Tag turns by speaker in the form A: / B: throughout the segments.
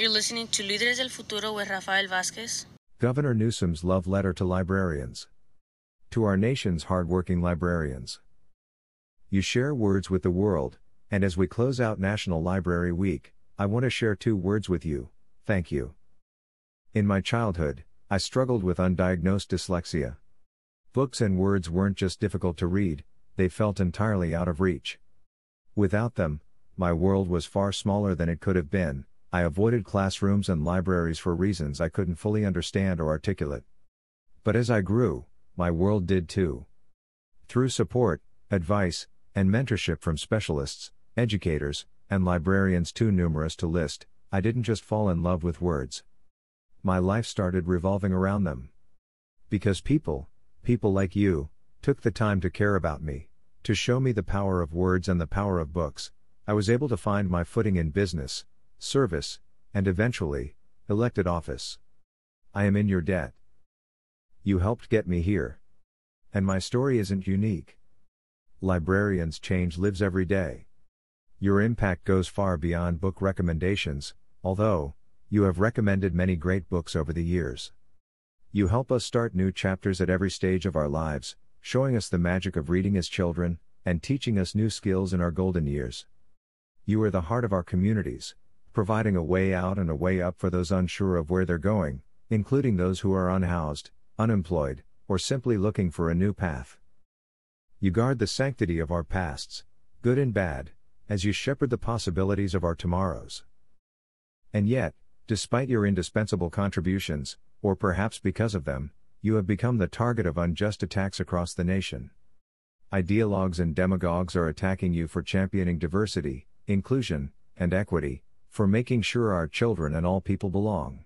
A: You're listening to Líderes del Futuro with Rafael Vázquez.
B: Governor Newsom's love letter to librarians. To our nation's hardworking librarians. You share words with the world, and as we close out National Library Week, I want to share two words with you thank you. In my childhood, I struggled with undiagnosed dyslexia. Books and words weren't just difficult to read, they felt entirely out of reach. Without them, my world was far smaller than it could have been. I avoided classrooms and libraries for reasons I couldn't fully understand or articulate. But as I grew, my world did too. Through support, advice, and mentorship from specialists, educators, and librarians too numerous to list, I didn't just fall in love with words. My life started revolving around them. Because people, people like you, took the time to care about me, to show me the power of words and the power of books, I was able to find my footing in business, service, and eventually, elected office. I am in your debt. You helped get me here. And my story isn't unique. Librarians change lives every day. Your impact goes far beyond book recommendations, although, you have recommended many great books over the years. You help us start new chapters at every stage of our lives, showing us the magic of reading as children, and teaching us new skills in our golden years. You are the heart of our communities, providing a way out and a way up for those unsure of where they're going, including those who are unhoused, unemployed, or simply looking for a new path. You guard the sanctity of our pasts, good and bad, as you shepherd the possibilities of our tomorrows. And yet, despite your indispensable contributions, or perhaps because of them, you have become the target of unjust attacks across the nation. Ideologues and demagogues are attacking you for championing diversity, inclusion, and equity, for making sure our children and all people belong.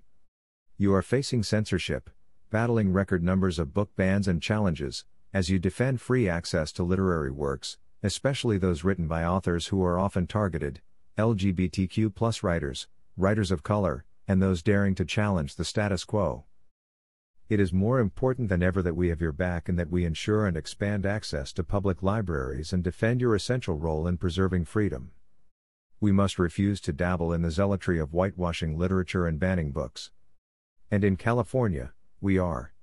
B: You are facing censorship, battling record numbers of book bans and challenges, as you defend free access to literary works, especially those written by authors who are often targeted, LGBTQ writers, writers of color, and those daring to challenge the status quo. It is more important than ever that we have your back and that we ensure and expand access to public libraries and defend your essential role in preserving freedom. We must refuse to dabble in the zealotry of whitewashing literature and banning books. And in California, we are.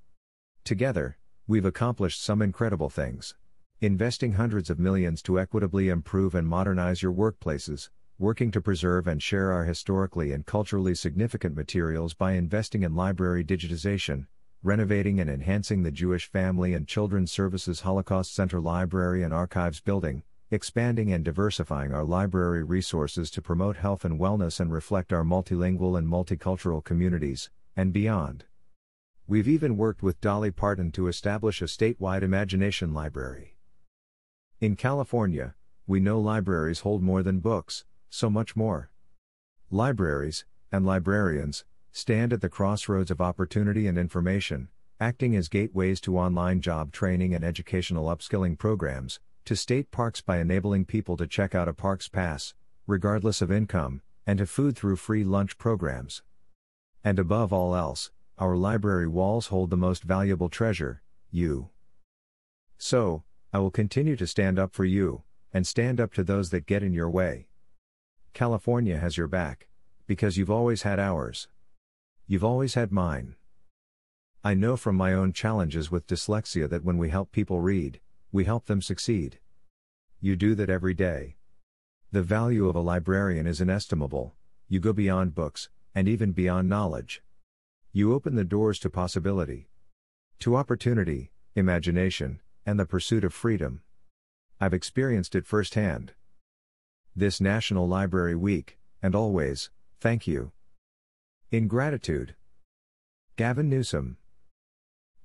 B: Together, we've accomplished some incredible things. Investing hundreds of millions to equitably improve and modernize your workplaces, working to preserve and share our historically and culturally significant materials by investing in library digitization, renovating and enhancing the Jewish Family and Children's Services Holocaust Center Library and Archives building, expanding and diversifying our library resources to promote health and wellness and reflect our multilingual and multicultural communities, and beyond. We've even worked with Dolly Parton to establish a statewide imagination library. In California, we know libraries hold more than books, so much more. Libraries, and librarians, stand at the crossroads of opportunity and information, acting as gateways to online job training and educational upskilling programs, to state parks by enabling people to check out a parks pass, regardless of income, and to food through free lunch programs. And above all else, our library walls hold the most valuable treasure, you. So, I will continue to stand up for you, and stand up to those that get in your way. California has your back. Because you've always had ours. You've always had mine. I know from my own challenges with dyslexia that when we help people read, we help them succeed. You do that every day. The value of a librarian is inestimable, you go beyond books, and even beyond knowledge. You open the doors to possibility, to opportunity, imagination, and the pursuit of freedom. I've experienced it firsthand this National Library Week, and always, thank you. In gratitude, Gavin Newsom,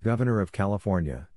B: Governor of California.